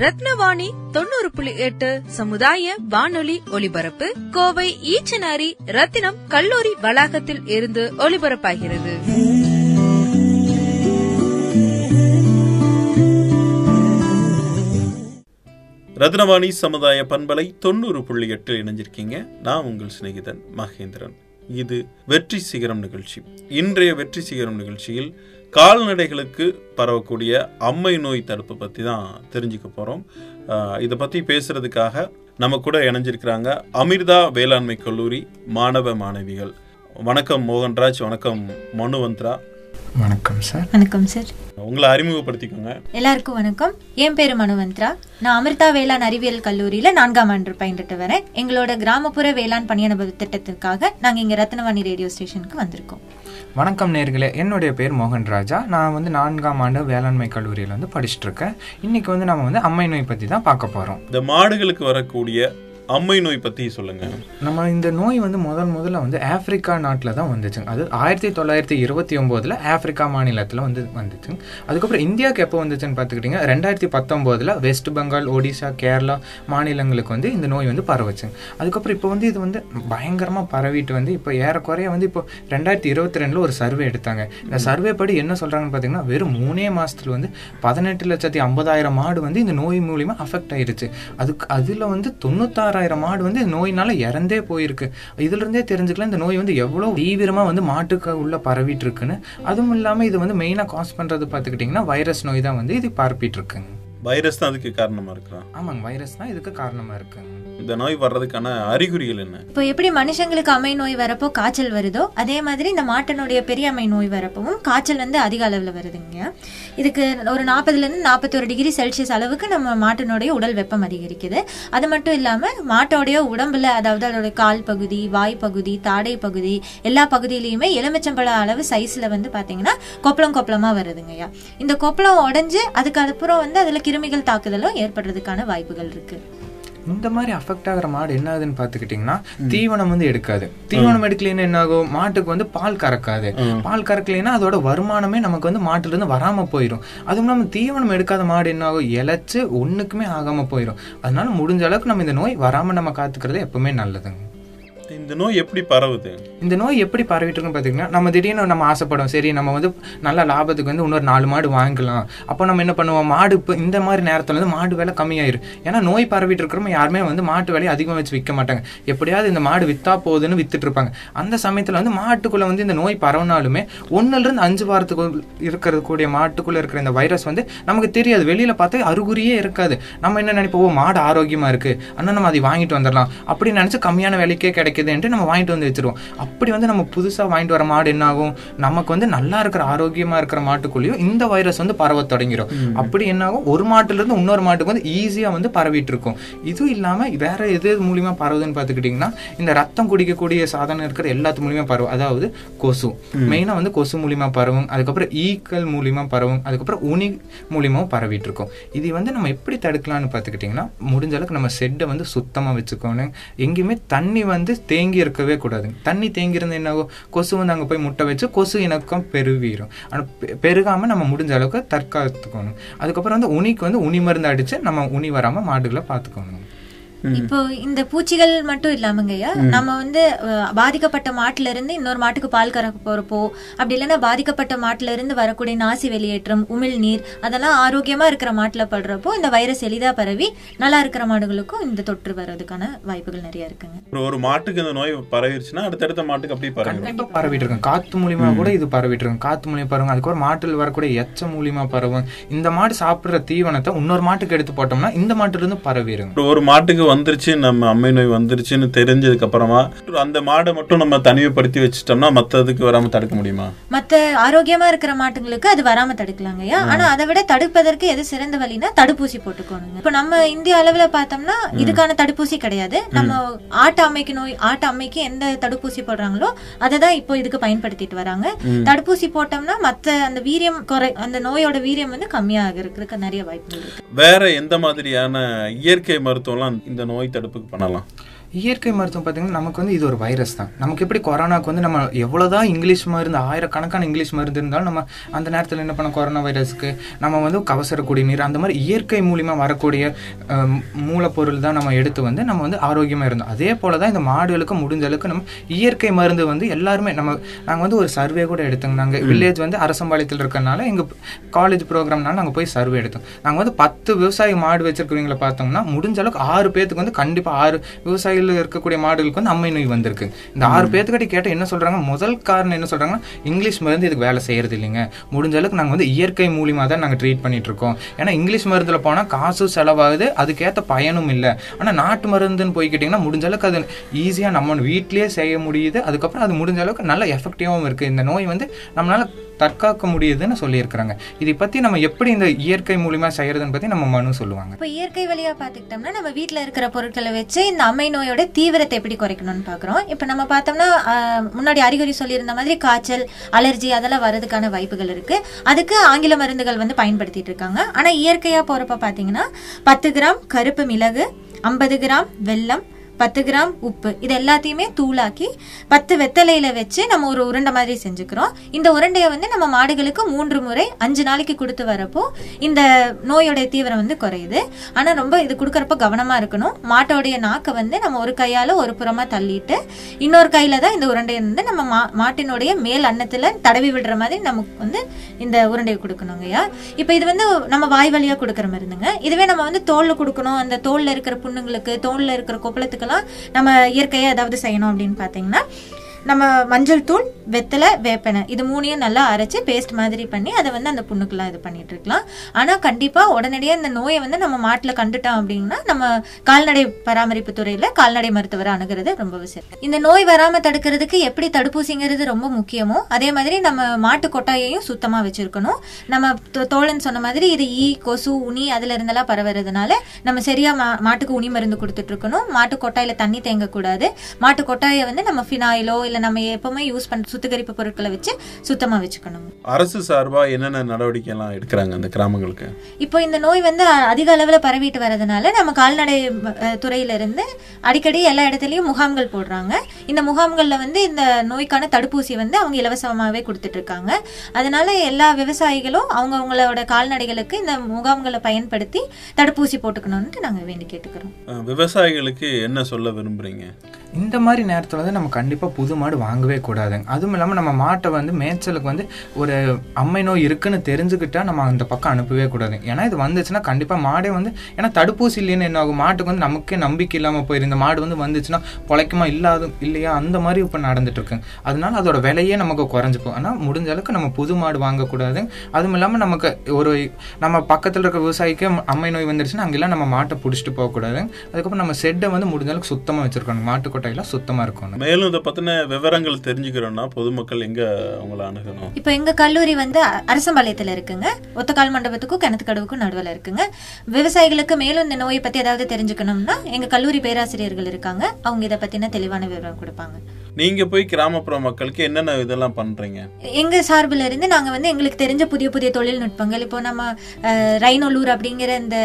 ரத்னவாணி தொண்ணூறு புள்ளி எட்டு சமுதாய வானொலி ஒலிபரப்பு. கோவை ஈச்சனாரி ரத்தினம் கல்லூரி வளாகத்தில் இருந்து ஒலிபரப்பாகிறது. ரத்னவாணி சமுதாய பண்பலை தொண்ணூறு புள்ளி எட்டு இணைஞ்சிருக்கீங்க. நான் உங்கள் சிநேகிதன் மகேந்திரன். இது வெற்றி சிகரம் நிகழ்ச்சி. இன்றைய வெற்றி சிகரம் நிகழ்ச்சியில் கால்நடைகளுக்கு பரவக்கூடிய அம்மை நோய் தடுப்பு பற்றி தான் தெரிஞ்சுக்க போகிறோம் இதை பற்றி பேசுறதுக்காக நம்ம கூட இணைஞ்சிருக்கிறாங்க அமிர்தா வேளாண்மை கல்லூரி மாணவ மாணவிகள். வணக்கம் மோகன்ராஜ் வணக்கம் மனுவந்த்ரா. வணக்கம் சார். வணக்கம் சார். உங்களை அறிமுகப்படுத்திக்கோங்க. எல்லாருக்கும் வணக்கம். என் பேரு மனுவந்த்ரா. நான் அமிர்தா வேளாண் அறிவியல் கல்லூரியில நான்காம் ஆண்டு பயின்றுட்டு வரேன். எங்களோட கிராமப்புற வேளாண் பணியனுபவ திட்டத்திற்காக நாங்க இங்க ரத்னவாணி ரேடியோ ஸ்டேஷனுக்கு வந்திருக்கோம். வணக்கம் நேர்களே என்னுடைய பேர் மோகன் ராஜா. நான் வந்து நான்காம் ஆண்டு வேளாண்மை கல்லூரியில் வந்து படிச்சுட்டு இருக்கேன். இன்னைக்கு வந்து நம்ம வந்து அம்மை நோய் பற்றி தான் பார்க்க போகிறோம் இந்த மாடுகளுக்கு வரக்கூடிய அம்மை நோய் பற்றி சொல்லுங்க. நம்ம இந்த நோய் வந்து முதல் முதல்ல வந்து ஆப்பிரிக்கா நாட்டில் தான் வந்துச்சுங்க. அது ஆயிரத்தி தொள்ளாயிரத்தி இருபத்தி ஒம்போதில் ஆப்பிரிக்கா மாநிலத்தில் வந்து வந்துச்சுங்க. அதுக்கப்புறம் இந்தியாவுக்கு எப்போ வந்துச்சுன்னு பார்த்துக்கிட்டிங்க ரெண்டாயிரத்தி பத்தொம்போதில் வெஸ்ட் பெங்கால் ஒடிசா கேரளா மாநிலங்களுக்கு வந்து இந்த நோய் வந்து பரவுச்சுங்க. அதுக்கப்புறம் இப்போ வந்து இது வந்து பயங்கரமாக பரவிட்டு வந்து இப்போ ஏறக்குறைய வந்து இப்போ ரெண்டாயிரத்தி இருபத்தி ரெண்டில் ஒரு சர்வே எடுத்தாங்க. இந்த சர்வே படி என்ன சொல்கிறாங்கன்னு பார்த்தீங்கன்னா வெறும் மூணே மாதத்துல வந்து பதினெட்டு லட்சத்தி ஐம்பதாயிரம் மாடு வந்து இந்த நோய் மூலிமா அஃபெக்ட் ஆயிருச்சு. அதுக்கு அதில் வந்து தொண்ணூத்தாறாயிரம் மாடு வந்து நோயினால இறந்தே போயிருக்கு. இதுல இருந்தே தெரிஞ்சுக்கலாம் இந்த நோய் வந்து எவ்வளோ தீவிரமா வந்து மாட்டுக்கு உள்ள பரவிட்டு இருக்குன்னு அதுவும் இல்லாம இது வந்து மெயினா காஸ் பண்றது பார்த்துக்கிட்டிங்கன்னா வைரஸ் நோய் தான் வந்து இது பரப்பிட்டு இருக்குங்க வைரஸ் தான் அதுக்கு காரணமா இருக்கிறான் ஆமாங்க வைரஸ் தான் இதுக்கு காரணமா இருக்குங்க. இந்த நோய் வர்றதுக்கான அறிகுறிகள் என்ன? இப்போ எப்படி மனுஷங்களுக்கு அமை நோய் வரப்போ காய்ச்சல் வருதோ அதே மாதிரி இந்த மாட்டினுடைய பெரிய அம்மை நோய் வரப்பவும் காய்ச்சல் வந்து அதிக அளவில் வருதுங்க. இதுக்கு ஒரு நாற்பதுலேருந்து நாற்பத்தொரு டிகிரி செல்சியஸ் அளவுக்கு நம்ம மாட்டினுடைய உடல் வெப்பம் அதிகரிக்குது. அது மட்டும் இல்லாமல் மாட்டோடைய உடம்புல அதாவது அதோட கால் பகுதி வாய் பகுதி தாடை பகுதி எல்லா பகுதியிலையுமே எலுமிச்சம்பழ அளவு சைஸில் வந்து பார்த்தீங்கன்னா கொப்பளம் கொப்பளமாக வருதுங்கய்யா இந்த கொப்பளம் உடஞ்சி அதுக்கப்புறம் வந்து அதில் கிருமிகள் தாக்குதலும் ஏற்படுறதுக்கான வாய்ப்புகள் இருக்குது இந்த மாதிரி அஃபெக்ட் ஆகிற மாடு என்ன ஆகுதுன்னு பார்த்துக்கிட்டிங்கன்னா தீவனம் வந்து எடுக்காது. தீவனம் எடுக்கலைன்னா என்ன ஆகும் மாட்டுக்கு வந்து பால் கறக்காது. பால் கறக்கலைன்னா அதோட வருமானமே நமக்கு வந்து மாட்டுல இருந்து வராம போயிடும் அதுவும் இல்லாமல் தீவனம் எடுக்காத மாடு என்ன ஆகும் இழைச்சு ஒண்ணுக்குமே ஆகாம போயிடும் அதனால முடிஞ்ச அளவுக்கு நம்ம இந்த நோய் வராம நம்ம காத்துக்கிறது எப்பவுமே நல்லதுங்க. இந்த நோய் எப்படி பரவுது? இந்த நோய் எப்படி பரவிட்டு இருக்குன்னு பார்த்தீங்கன்னா நம்ம திடீர்னு நம்ம ஆசைப்படும் சரி நம்ம வந்து நல்ல லாபத்துக்கு வந்து இன்னொரு நாலு மாடு வாங்கிக்கலாம். அப்போ நம்ம என்ன பண்ணுவோம்? மாடு இப்போ இந்த மாதிரி நேரத்தில் வந்து மாடு விலை கம்மியாயிரும் ஏன்னா நோய் பரவிட்டு இருக்கிறவங்க யாருமே வந்து மாட்டு விலையை அதிகமாக வச்சு விற்க மாட்டாங்க. எப்படியாவது இந்த மாடு வித்தா போகுதுன்னு வித்துட்டு இருப்பாங்க. அந்த சமயத்தில் வந்து மாட்டுக்குள்ள வந்து இந்த நோய் பரவினாலுமே ஒன்னுல இருந்து அஞ்சு வாரத்துக்கு இருக்கிறது கூடிய மாட்டுக்குள்ள இருக்கிற இந்த வைரஸ் வந்து நமக்கு தெரியாது. வெளியில பார்த்தா அறிகுறியே இருக்காது. நம்ம என்ன நினைப்போம்? மாடு ஆரோக்கியமா இருக்கு. ஆனால் நம்ம அதை வாங்கிட்டு வந்துடலாம். அப்படின்னு நினைச்சு கம்மியான விலைக்கே கிடைக்குதுன்ட்டு நம்ம வாங்கிட்டு வந்து வச்சிருவோம். அப்படி வந்து நம்ம புதுசா வாங்கிட்டு வர மாடு என்ன ஆகும் நமக்கு வந்து நல்லா இருக்கிற ஆரோக்கியமா இருக்கிற மாட்டுக்குள்ளேயும் இந்த வைரஸ் வந்து பரவ தொடங்கிடும் அப்படி என்ன ஆகும் ஒரு மாட்டுல இருந்து இன்னொரு மாட்டுக்கு வந்து ஈஸியா வந்து பரவிட்டு இருக்கும். இதுவும் இல்லாம வேற எது மூலியமா பரவுதுன்னு பாத்துக்கிட்டீங்கன்னா இந்த ரத்தம் குடிக்கக்கூடிய சாதனம் இருக்கிற எல்லாத்து மூலியமா பரவும். அதாவது கொசு. மெயினா வந்து கொசு மூலியமா பரவும். அதுக்கப்புறம் ஈக்கள் மூலியமா பரவும். அதுக்கப்புறம் உனி மூலியமாவும் பரவிட்டு இருக்கும். இது வந்து நம்ம எப்படி தடுக்கலாம்னு பார்த்துக்கிட்டிங்கன்னா முடிஞ்ச அளவுக்கு நம்ம ஷெட்டை வந்து சுத்தமாக வச்சுக்கணும். எங்கேயுமே தண்ணி வந்து தேங்கி இருக்கவே கூடாது. தண்ணி தேங்கி இருந்து என்ன கொசு வந்து அங்கே போய் முட்டை வச்சு கொசு இணக்கம் பெருவிடும் ஆனால் பெருகாமல் நம்ம முடிஞ்ச அளவுக்கு தற்காத்துக்கணும். அதுக்கப்புறம் வந்து உனிக்கு வந்து உனி மருந்து அடித்து நம்ம உனி வராமல் மாடுகளை பார்த்துக்கணும். இப்போ இந்த பூச்சிகள் மட்டும் இல்லாமங்கய்யா நம்ம வந்து பாதிக்கப்பட்ட மாட்டுல இருந்து இன்னொரு மாட்டுக்கு பால் கறக்க போறப்போ அப்படி இல்லைன்னா பாதிக்கப்பட்ட மாட்டுல இருந்து வரக்கூடிய நாசி வெளியேற்றம் உமிழ் நீர் அதெல்லாம் ஆரோக்கியமா இருக்கிற மாட்டுல படுறப்போ இந்த வைரஸ் எளிதா பரவி நல்லா இருக்கிற மாடுகளுக்கும் இந்த தொற்று வர்றதுக்கான வாய்ப்புகள் நிறைய இருக்குங்க. ஒரு ஒரு மாட்டுக்கு இந்த நோய் பரவிடுச்சுன்னா அடுத்தடுத்த மாட்டுக்கு அப்படியே பரவிடும். கண்டிப்பா. பரவிட்டு இருக்கும் காத்து மூலியமா கூட இது பரவிட்டு இருக்கும் காத்து மூலியமா பரவும். அதுக்கப்புறம் மாட்டில் வரக்கூடிய எச்ச மூலியமா பரவும். இந்த மாடு சாப்பிடுற தீவனத்தை இன்னொரு மாட்டுக்கு எடுத்து போட்டோம்னா இந்த மாட்டுல இருந்து பரவிடுங்க ஒரு ஒரு மாட்டுக்கு வந்துருச்சு நம்ம அம்மை நோய் வந்துருச்சுன்னு தெரிஞ்சதுக்கு அப்புறமா அந்த மாடை மட்டும் நம்ம தனிமைப்படுத்தி வச்சுட்டோம்னா மற்றதுக்கு வராம தடுக்க முடியுமா? மத்த ஆரோக்கியமா இருக்கிற மாட்டுங்களுக்கு அது வராம தடுக்கலாங்கய்யா ஆனா அதை விட தடுப்பதற்கு எது சிறந்த வழினா தடுப்பூசி போட்டுக்கோணுங்க. இப்ப நம்ம இந்திய அளவுல பார்த்தோம்னா இதுக்கான தடுப்பூசி கிடையாது. நம்ம ஆட்டு அம்மைக்கு நோய் ஆட்டு அம்மைக்கு எந்த தடுப்பூசி போடுறாங்களோ அதை தான் இப்போ இதுக்கு பயன்படுத்திட்டு வராங்க. தடுப்பூசி போட்டோம்னா மத்த அந்த வீரியம் குறை அந்த நோயோட வீரியம் வந்து கம்மியாக இருக்கிறதுக்கு நிறைய இருக்கு. வேற எந்த மாதிரியான இயற்கை மருத்துவம்லாம் இந்த நோய் தடுப்புக்கு பண்ணலாம். இயற்கை மருத்துவம் பார்த்தீங்கன்னா நமக்கு வந்து இது ஒரு வைரஸ் தான். நமக்கு எப்படி கொரோனாக்கு வந்து நம்ம எவ்வளோதான் இங்கிலீஷ் மருந்து ஆயிரக்கணக்கான இங்கிலீஷ் மருந்து இருந்தாலும் நம்ம அந்த நேரத்தில் என்ன பண்ண கொரோனா வைரஸ்க்கு நம்ம வந்து கவசர குடிநீர் அந்த மாதிரி இயற்கை மூலிமா வரக்கூடிய மூலப்பொருள் தான் நம்ம எடுத்து வந்து நம்ம வந்து ஆரோக்கியமாக இருந்தோம். அதே போல தான் இந்த மாடுகளுக்கு முடிஞ்ச அளவுக்கு நம்ம இயற்கை மருந்து வந்து எல்லாருமே நம்ம நாங்கள் வந்து ஒரு சர்வே கூட எடுத்தோங்க நாங்கள் வில்லேஜ் வந்து அரசம்பாளையத்தில் இருக்கறனால எங்கள் காலேஜ் ப்ரோக்ராம்னால நாங்கள் போய் சர்வே எடுத்தோம். நாங்கள் வந்து பத்து விவசாய மாடு வச்சிருக்கிறவங்கள பார்த்தோம்னா முடிஞ்ச அளவுக்கு ஆறு பேத்துக்கு வந்து கண்டிப்பாக ஆறு விவசாயிகள் இருக்கக்கூடிய மாடுகளுக்கு வந்து அம்மை நோய் வந்திருக்கு. இந்த ஆறு பேத்துக்கிட்ட கேட்டால் என்ன சொல்றாங்க? முதல் காரணம் என்ன சொல்றாங்கன்னா இங்கிலீஷ் மருந்து இதுக்கு வேலை செய்யறது இல்லைங்க. முடிஞ்ச அளவுக்கு நாங்கள் வந்து இயற்கை மூலியமா தான் நாங்கள் ட்ரீட் பண்ணிட்டு இருக்கோம். ஏன்னா இங்கிலீஷ் மருந்துல போனால் காசு செலவாகுது அதுக்கேற்ற பயனும் இல்லை. ஆனால் நாட்டு மருந்துன்னு போய்க்கிட்டிங்கன்னா முடிஞ்ச அளவுக்கு அது ஈஸியாக நம்ம வீட்டிலேயே செய்ய முடியுது. அதுக்கப்புறம் அது முடிஞ்ச அளவுக்கு நல்ல எஃபெக்டிவாகவும் இருக்குது இந்த நோய் வந்து நம்மளால தற்காக்க முடியுதுன்னு சொல்லியிருக்கிறாங்க. இதை பற்றி நம்ம எப்படி இந்த இயற்கை மூலியமா செய்யறதுன்னு பற்றி நம்ம மனு சொல்லுவாங்க. இப்போ இயற்கை வழியா பார்த்துக்கிட்டோம்னா நம்ம வீட்ல இருக்கிற பொருட்களை வச்சு இந்த அம்மை நோயோட தீவிரத்தை எப்படி குறைக்கணும்னு பார்க்குறோம். இப்போ நம்ம பார்த்தோம்னா முன்னாடி அறிகுறி சொல்லியிருந்த மாதிரி காய்ச்சல் அலர்ஜி அதெல்லாம் வர்றதுக்கான வாய்ப்புகள் இருக்குது அதுக்கு ஆங்கில மருந்துகள் வந்து பயன்படுத்திட்டு இருக்காங்க. ஆனால் இயற்கையாக போகிறப்ப பார்த்தீங்கன்னா பத்து கிராம் கருப்பு மிளகு ஐம்பது கிராம் வெல்லம் பத்து கிராம் உப்பு. இது எல்லாத்தையுமே தூளாக்கி பத்து வெத்தலையில் வச்சு நம்ம ஒரு உருண்டை மாதிரி செஞ்சுக்கிறோம். இந்த உருண்டையை வந்து நம்ம மாடுகளுக்கு மூன்று முறை அஞ்சு நாளைக்கு கொடுத்து வரப்போ இந்த நோயோடைய தீவிரம் வந்து குறையுது. ஆனால் ரொம்ப இது கொடுக்குறப்ப கவனமாக இருக்கணும். மாட்டோடைய நாக்கை வந்து நம்ம ஒரு கையால் ஒரு புறமாக தள்ளிட்டு இன்னொரு கையில் தான் இந்த உருண்டையை வந்து நம்ம மா மாட்டினுடைய மேல் அன்னத்தில் தடவி விடுற மாதிரி நமக்கு வந்து இந்த உருண்டையை கொடுக்கணுங்கய்யா இப்போ இது வந்து நம்ம வாய் வழியாக கொடுக்குற மருந்துங்க இதுவே நம்ம வந்து தோலில் கொடுக்கணும். அந்த தோலில் இருக்கிற புண்ணுங்களுக்கு தோலில் இருக்கிற கொப்பளத்துக்கெல்லாம் நம்ம இயற்கையாக ஏதாவது செய்யணும் அப்படின்னு பார்த்தீங்கன்னா நம்ம மஞ்சள் தூள் வெத்தலை வேப்பனை இது மூணையும் நல்லா அரைச்சி பேஸ்ட் மாதிரி பண்ணி அதை வந்து அந்த புண்ணுக்கெல்லாம் இது பண்ணிட்டு இருக்கலாம். ஆனால் கண்டிப்பாக உடனடியாக இந்த நோயை வந்து நம்ம மாட்டில் கண்டுட்டோம் அப்படின்னா நம்ம கால்நடை பராமரிப்பு துறையில் கால்நடை மருத்துவரை அணுகிறது ரொம்ப அவசியம் இந்த நோய் வராமல் தடுக்கிறதுக்கு எப்படி தடுப்பூசிங்கிறது ரொம்ப முக்கியமோ அதே மாதிரி நம்ம மாட்டு கொட்டாயையும் சுத்தமாக வச்சிருக்கணும். நம்ம தோழன் சொன்ன மாதிரி இது ஈ கொசு உனி அதுல இருந்தெல்லாம் பரவுறதுனால நம்ம சரியா மா மாட்டுக்கு உனி மருந்து கொடுத்துட்டு இருக்கணும். மாட்டு கொட்டாயில தண்ணி தேங்கக்கூடாது. மாட்டு கொட்டாயை வந்து நம்ம ஃபினாயிலோ இல்ல நம்ம எப்பவுமே யூஸ் பண்ற சுத்திகரிப்பு பொருட்களை வச்சு சுத்தமா வச்சுக்கணும். அரசு சார்பா என்னென்ன நடவடிக்கை எல்லாம் எடுக்கிறாங்க அந்த கிராமங்களுக்கு? இப்போ இந்த நோய் வந்து அதிக அளவுல பரவிட்டு வரதுனால நம்ம கால்நடை துறையில இருந்து அடிக்கடி எல்லா இடத்துலயும் முகாம்கள் போடுறாங்க. இந்த முகாம்கள்ல வந்து இந்த நோய்க்கான தடுப்பூசி வந்து அவங்க இலவசமாவே கொடுத்துட்டு இருக்காங்க அதனால எல்லா விவசாயிகளும் அவங்க அவங்களோட கால்நடைகளுக்கு இந்த முகாம்களை பயன்படுத்தி தடுப்பூசி போட்டுக்கணும்னு நாங்க வேண்டி கேட்டுக்கிறோம். விவசாயிகளுக்கு என்ன சொல்ல விரும்புறீங்க? இந்த மாதிரி நேரத்தில் வந்து நம்ம கண்டிப்பாக புது மாடு வாங்கவே கூடாதுங்க. அதுவும் இல்லாமல் நம்ம மாட்டை வந்து மேய்ச்சலுக்கு வந்து ஒரு அம்மை நோய் இருக்குன்னு தெரிஞ்சுக்கிட்டா நம்ம அந்த பக்கம் அனுப்பவே கூடாது. ஏன்னா இது வந்துச்சுன்னா கண்டிப்பாக மாடே வந்து ஏன்னா தடுப்பூசி இல்லைன்னு என்ன ஆகும்? மாட்டுக்கு வந்து நமக்கே நம்பிக்கை இல்லாமல் போயிரு. இந்த மாடு வந்து வந்துச்சுன்னா பொழைக்குமா இல்லாத இல்லையா? அந்த மாதிரி இப்போ நடந்துட்டு இருக்கு அதனால அதோட விலையே நமக்கு குறைஞ்சிப்போம் ஆனால் முடிஞ்ச அளவுக்கு நம்ம புது மாடு வாங்கக்கூடாது அதுவும் இல்லாமல் நமக்கு ஒரு நம்ம பக்கத்தில் இருக்க விவசாயிக்கு அம்மை நோய் வந்துருச்சுன்னா அங்கெல்லாம் நம்ம மாட்டை பிடிச்சிட்டு போகக்கூடாது அதுக்கப்புறம் நம்ம செட்டை வந்து முடிஞ்ச அளவுக்கு சுத்தமாக வச்சிருக்கணும். மாட்டு கொட்டையெல்லாம் சுத்தமாக இருக்கணும். மேலும் இதை பற்றின விவரங்கள் தெரிஞ்சுக்கிறோம்னா பொதுமக்கள் எங்க உங்களை அணுகணும்? இப்போ எங்க கல்லூரி வந்து அ- அரசம்பாளையத்துல இருக்குங்க. ஒத்தக்கால் மண்டபத்துக்கும் கிணத்துக்கடவுக்கும் நடுவில் இருக்குங்க. விவசாயிகளுக்கு மேலும் இந்த நோயை பத்தி ஏதாவது தெரிஞ்சுக்கணும்னா எங்க கல்லூரி பேராசிரியர்கள் இருக்காங்க. அவங்க இதை பத்தின தெளிவான விவரம் கொடுப்பாங்க. நீங்க போய் கிராமப்புற மக்களுக்கு என்னென்ன இதெல்லாம் பண்றீங்க? எங்க சார்பில் இருந்து நாங்க வந்து எங்களுக்கு தெரிஞ்ச புதிய புதிய தொழில்நுட்பங்கள். இப்போ நம்ம ரைனோலூர் அப்படிங்கிற இந்த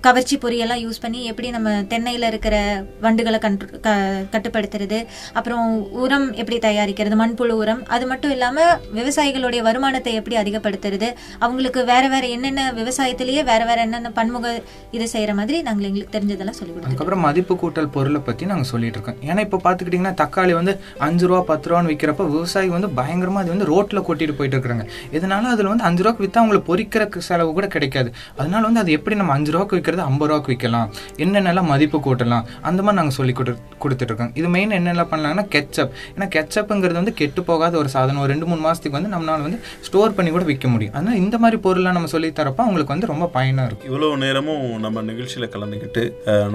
கவர்ச்சி பொரியெல்லாம் யூஸ் பண்ணி எப்படி நம்ம தென்னையில இருக்கிற வண்டுகளை கண்ட்ரு க- கட்டுப்படுத்துறது அப்புறம் உரம் எப்படி தயாரிக்கிறது மண்புழு உரம். அது மட்டும் இல்லாம விவசாயிகளுடைய வருமானத்தை எப்படி அதிகப்படுத்துறது அவங்களுக்கு வேற வேற என்னென்ன விவசாயத்திலேயே வேற வேற என்னென்ன பன்முக இது செய்யற மாதிரி நாங்கள் எங்களுக்கு தெரிஞ்சதெல்லாம் சொல்லி கொடுத்துருக்கோம். அதுக்கப்புறம் மதிப்பு கூட்டல் பொருளை பற்றி நாங்கள் சொல்லிட்டு இருக்கோம். ஏன்னா இப்போ பார்த்துக்கிட்டிங்கன்னா தக்காளி வந்து அஞ்சு ரூபா பத்து ரூபான்னு விற்கிறப்ப விவசாயி வந்து பயங்கரமாக அது வந்து ரோட்டில் கொட்டிட்டு போயிட்டு இருக்கிறாங்க. இதனால அதில் வந்து அஞ்சு ரூபாய்க்கு விற்றா அவங்களுக்கு பொறிக்கிற செலவு கூட கிடைக்காது. அதனால வந்து அது எப்படி நம்ம அஞ்சு ரூபாய்க்கு விற்கிறது ஐம்பது ரூபாய்க்கு விற்கலாம் என்னென்னலாம் மதிப்பு கூட்டலாம் அந்த மாதிரி நாங்கள் சொல்லி கொடு கொடுத்துட்ருக்கோம் இது மெயின் என்னென்ன பண்ணலாங்கன்னா கெச்சப் ஏன்னா கெச்சப்புங்கிறது வந்து கெட்டு போகாத ஒரு சாதனம். ஒரு ரெண்டு மூணு மாதத்துக்கு வந்து நம்மளால் வந்து ஸ்டோர் பண்ணி கூட விற்க முடியும். அதனால் இந்த மாதிரி பொருள்லாம் நம்ம சொல்லி தரப்ப அவங்களுக்கு வந்து ரொம்ப பயனாக இருக்கும். இவ்வளோ நேரமும் நம்ம நிகழ்ச்சியில் கலந்துக்கிட்டு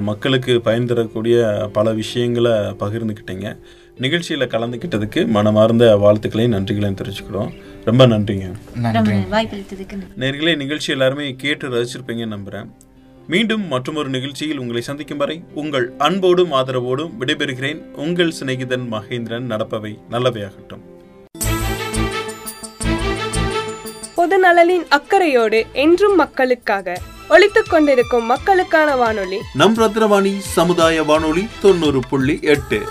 மக்களுக்கு பயன் தரக்கூடிய பல விஷயங்களை பகிர்ந்துக்கிட்டீங்க. நிகழ்ச்சியில கலந்துக்கிட்டதுக்கு மனமார்ந்த வாழ்த்துக்களையும் நன்றிகளையும் தெரிவிச்சுக்கிறோம். ரொம்ப நன்றிங்க. நேர்களே நிகழ்ச்சி எல்லாருமே கேட்டு ரசிச்சிருப்பீங்கன்னு நம்புறேன். மீண்டும் மற்றொரு நிகழ்ச்சியில் உங்களை சந்திக்கும் வரை உங்கள் அன்போடும் ஆதரவோடும் விடைபெறுகிறேன். உங்கள் சிநேகிதன் மகேந்திரன் நடப்பவை நல்லவையாகட்டும். பொது நலனின் அக்கறையோடு என்றும் மக்களுக்காக ஒலித்துக் கொண்டிருக்கும் மக்களுக்கான வானொலி. நம் ரத்னவாணி சமுதாய வானொலி தொண்ணூறு புள்ளி எட்டு.